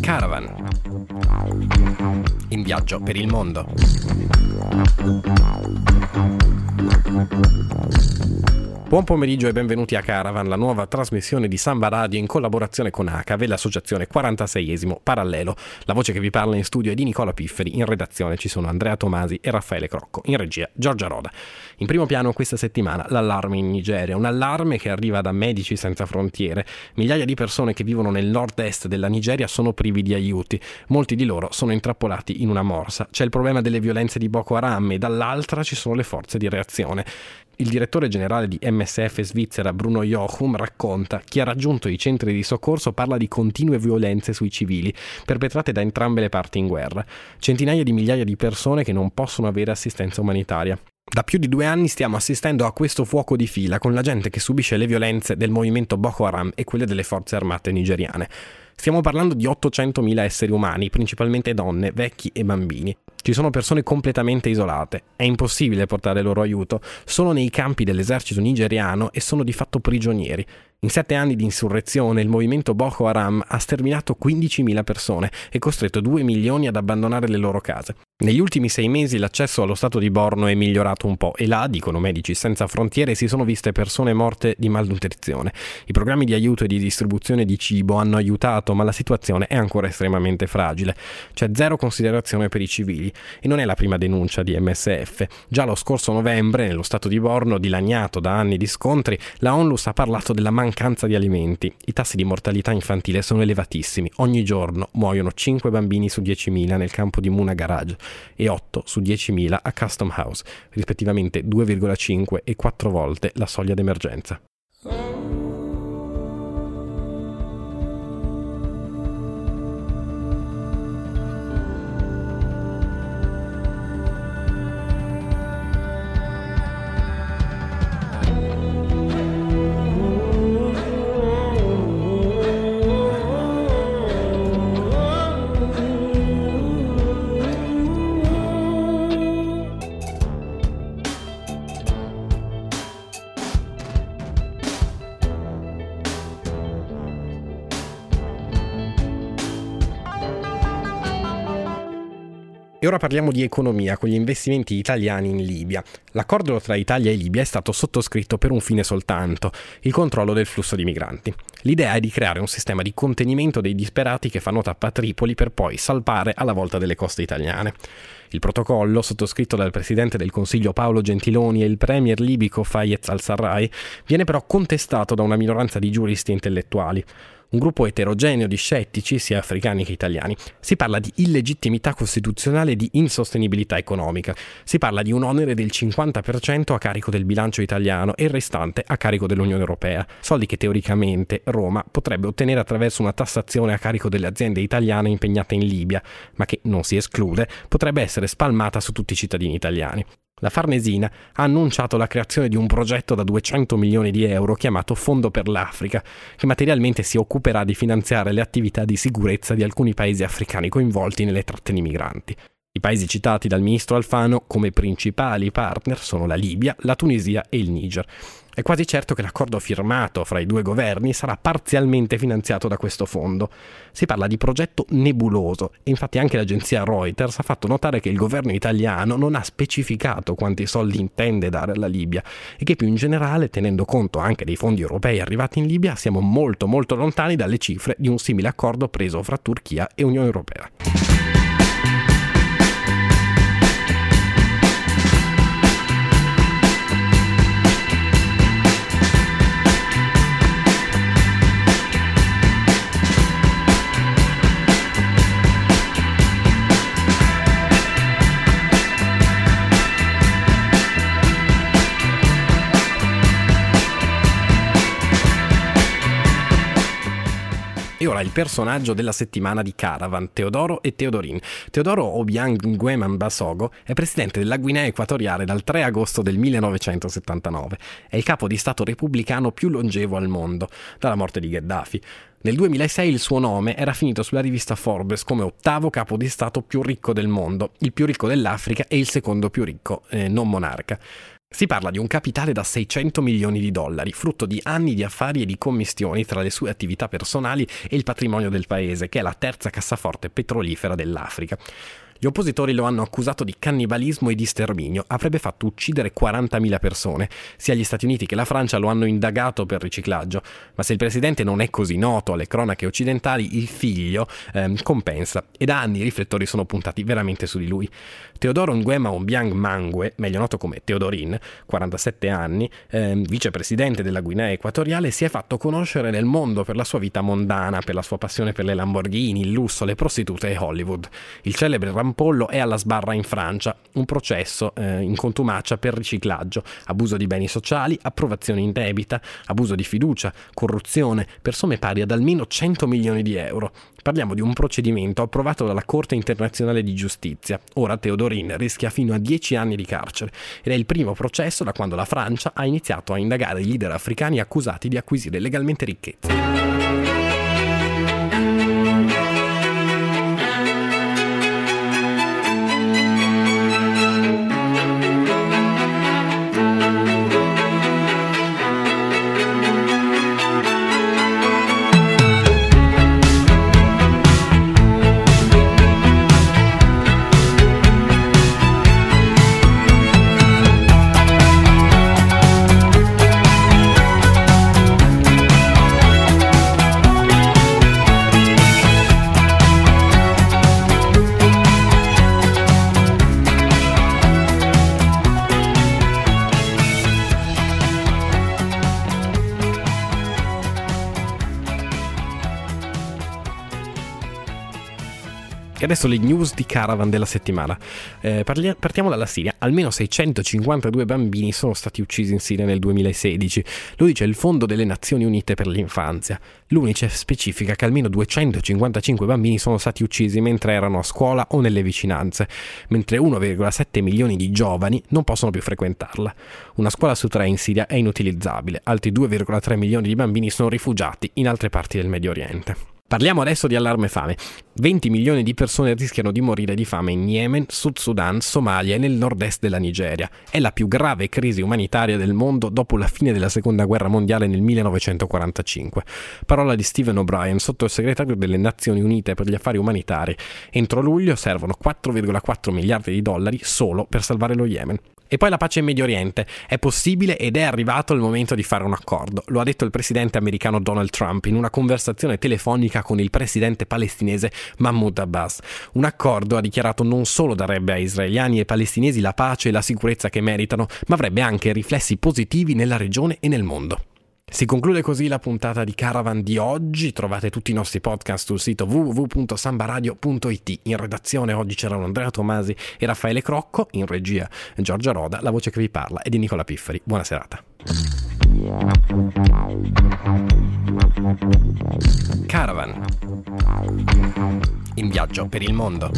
Caravan. In viaggio per il mondo. Buon pomeriggio e benvenuti a Caravan, la nuova trasmissione di Samba Radio in collaborazione con ACAVE, l'associazione 46esimo Parallelo. La voce che vi parla in studio è di Nicola Pifferi, in redazione ci sono Andrea Tomasi e Raffaele Crocco, in regia Giorgia Roda. In primo piano questa settimana l'allarme in Nigeria, un allarme che arriva da Medici Senza Frontiere. Migliaia di persone che vivono nel nord-est della Nigeria sono privi di aiuti, molti di loro sono intrappolati in una morsa. C'è il problema delle violenze di Boko Haram e dall'altra ci sono le forze di reazione. Il direttore generale di MSF Svizzera, Bruno Jochum, racconta chi ha raggiunto i centri di soccorso parla di continue violenze sui civili, perpetrate da entrambe le parti in guerra. Centinaia di migliaia di persone che non possono avere assistenza umanitaria. Da più di due anni stiamo assistendo a questo fuoco di fila con la gente che subisce le violenze del movimento Boko Haram e quelle delle forze armate nigeriane. Stiamo parlando di 800.000 esseri umani, principalmente donne, vecchi e bambini. Ci sono persone completamente isolate, è impossibile portare loro aiuto, sono nei campi dell'esercito nigeriano e sono di fatto prigionieri. In sette anni di insurrezione il movimento Boko Haram ha sterminato 15.000 persone e costretto 2 milioni ad abbandonare le loro case. Negli ultimi sei mesi l'accesso allo stato di Borno è migliorato un po' e là, dicono medici senza frontiere, si sono viste persone morte di malnutrizione. I programmi di aiuto e di distribuzione di cibo hanno aiutato, ma la situazione è ancora estremamente fragile. C'è zero considerazione per i civili e non è la prima denuncia di MSF. Già lo scorso novembre, nello stato di Borno, dilaniato da anni di scontri, la ONLUS ha parlato della mancanza di alimenti. I tassi di mortalità infantile sono elevatissimi. Ogni giorno muoiono 5 bambini su 10.000 nel campo di Muna Garage e 8 su 10.000 a Custom House, rispettivamente 2,5 e 4 volte la soglia d'emergenza. E ora parliamo di economia con gli investimenti italiani in Libia. L'accordo tra Italia e Libia è stato sottoscritto per un fine soltanto, il controllo del flusso di migranti. L'idea è di creare un sistema di contenimento dei disperati che fanno tappa a Tripoli per poi salpare alla volta delle coste italiane. Il protocollo, sottoscritto dal presidente del Consiglio Paolo Gentiloni e il premier libico Fayez al-Sarraj, viene però contestato da una minoranza di giuristi e intellettuali un gruppo eterogeneo di scettici, sia africani che italiani. Si parla di illegittimità costituzionale e di insostenibilità economica. Si parla di un onere del 50% a carico del bilancio italiano e il restante a carico dell'Unione Europea. Soldi che teoricamente Roma potrebbe ottenere attraverso una tassazione a carico delle aziende italiane impegnate in Libia, ma che non si esclude potrebbe essere spalmata su tutti i cittadini italiani. La Farnesina ha annunciato la creazione di un progetto da 200 milioni di euro chiamato Fondo per l'Africa, che materialmente si occuperà di finanziare le attività di sicurezza di alcuni paesi africani coinvolti nelle tratte di migranti. I paesi citati dal ministro Alfano come principali partner sono la Libia, la Tunisia e il Niger. È quasi certo che l'accordo firmato fra i due governi sarà parzialmente finanziato da questo fondo. Si parla di progetto nebuloso e infatti anche l'agenzia Reuters ha fatto notare che il governo italiano non ha specificato quanti soldi intende dare alla Libia e che più in generale, tenendo conto anche dei fondi europei arrivati in Libia, siamo molto molto lontani dalle cifre di un simile accordo preso fra Turchia e Unione Europea. E ora il personaggio della settimana di Caravan, Teodoro e Teodorin. Teodoro Obiang Ngueman Basogo è presidente della Guinea Equatoriale dal 3 agosto del 1979. È il capo di Stato repubblicano più longevo al mondo, dalla morte di Gheddafi. Nel 2006 il suo nome era finito sulla rivista Forbes come ottavo capo di Stato più ricco del mondo, il più ricco dell'Africa e il secondo più ricco, eh, non monarca. Si parla di un capitale da 600 milioni di dollari, frutto di anni di affari e di commissioni tra le sue attività personali e il patrimonio del paese, che è la terza cassaforte petrolifera dell'Africa. Gli oppositori lo hanno accusato di cannibalismo e di sterminio. Avrebbe fatto uccidere 40.000 persone. Sia gli Stati Uniti che la Francia lo hanno indagato per riciclaggio. Ma se il presidente non è così noto alle cronache occidentali, il figlio ehm, compensa. E da anni i riflettori sono puntati veramente su di lui. Teodoro Nguema Obiang Mangue, meglio noto come Teodorin, 47 anni, ehm, vicepresidente della Guinea Equatoriale, si è fatto conoscere nel mondo per la sua vita mondana, per la sua passione per le Lamborghini, il lusso, le prostitute e Hollywood. Il celebre Pollo è alla sbarra in Francia, un processo eh, in contumacia per riciclaggio, abuso di beni sociali, approvazione indebita, abuso di fiducia, corruzione, per somme pari ad almeno 100 milioni di euro. Parliamo di un procedimento approvato dalla Corte internazionale di giustizia. Ora Teodorin rischia fino a 10 anni di carcere ed è il primo processo da quando la Francia ha iniziato a indagare i leader africani accusati di acquisire legalmente ricchezza. E adesso le news di Caravan della settimana. Eh, parli- partiamo dalla Siria. Almeno 652 bambini sono stati uccisi in Siria nel 2016. Lo dice il Fondo delle Nazioni Unite per l'Infanzia. L'UNICEF specifica che almeno 255 bambini sono stati uccisi mentre erano a scuola o nelle vicinanze, mentre 1,7 milioni di giovani non possono più frequentarla. Una scuola su tre in Siria è inutilizzabile, altri 2,3 milioni di bambini sono rifugiati in altre parti del Medio Oriente. Parliamo adesso di allarme fame. 20 milioni di persone rischiano di morire di fame in Yemen, Sud Sudan, Somalia e nel nord-est della Nigeria. È la più grave crisi umanitaria del mondo dopo la fine della seconda guerra mondiale nel 1945. Parola di Stephen O'Brien, sottosegretario delle Nazioni Unite per gli affari umanitari. Entro luglio servono 4,4 miliardi di dollari solo per salvare lo Yemen. E poi la pace in Medio Oriente. È possibile ed è arrivato il momento di fare un accordo. Lo ha detto il presidente americano Donald Trump in una conversazione telefonica con il presidente palestinese Mahmoud Abbas. Un accordo, ha dichiarato, non solo darebbe ai israeliani e palestinesi la pace e la sicurezza che meritano, ma avrebbe anche riflessi positivi nella regione e nel mondo. Si conclude così la puntata di Caravan di oggi. Trovate tutti i nostri podcast sul sito www.sambaradio.it. In redazione oggi c'erano Andrea Tomasi e Raffaele Crocco, in regia Giorgia Roda, la voce che vi parla è di Nicola Pifferi. Buona serata. Caravan. In viaggio per il mondo.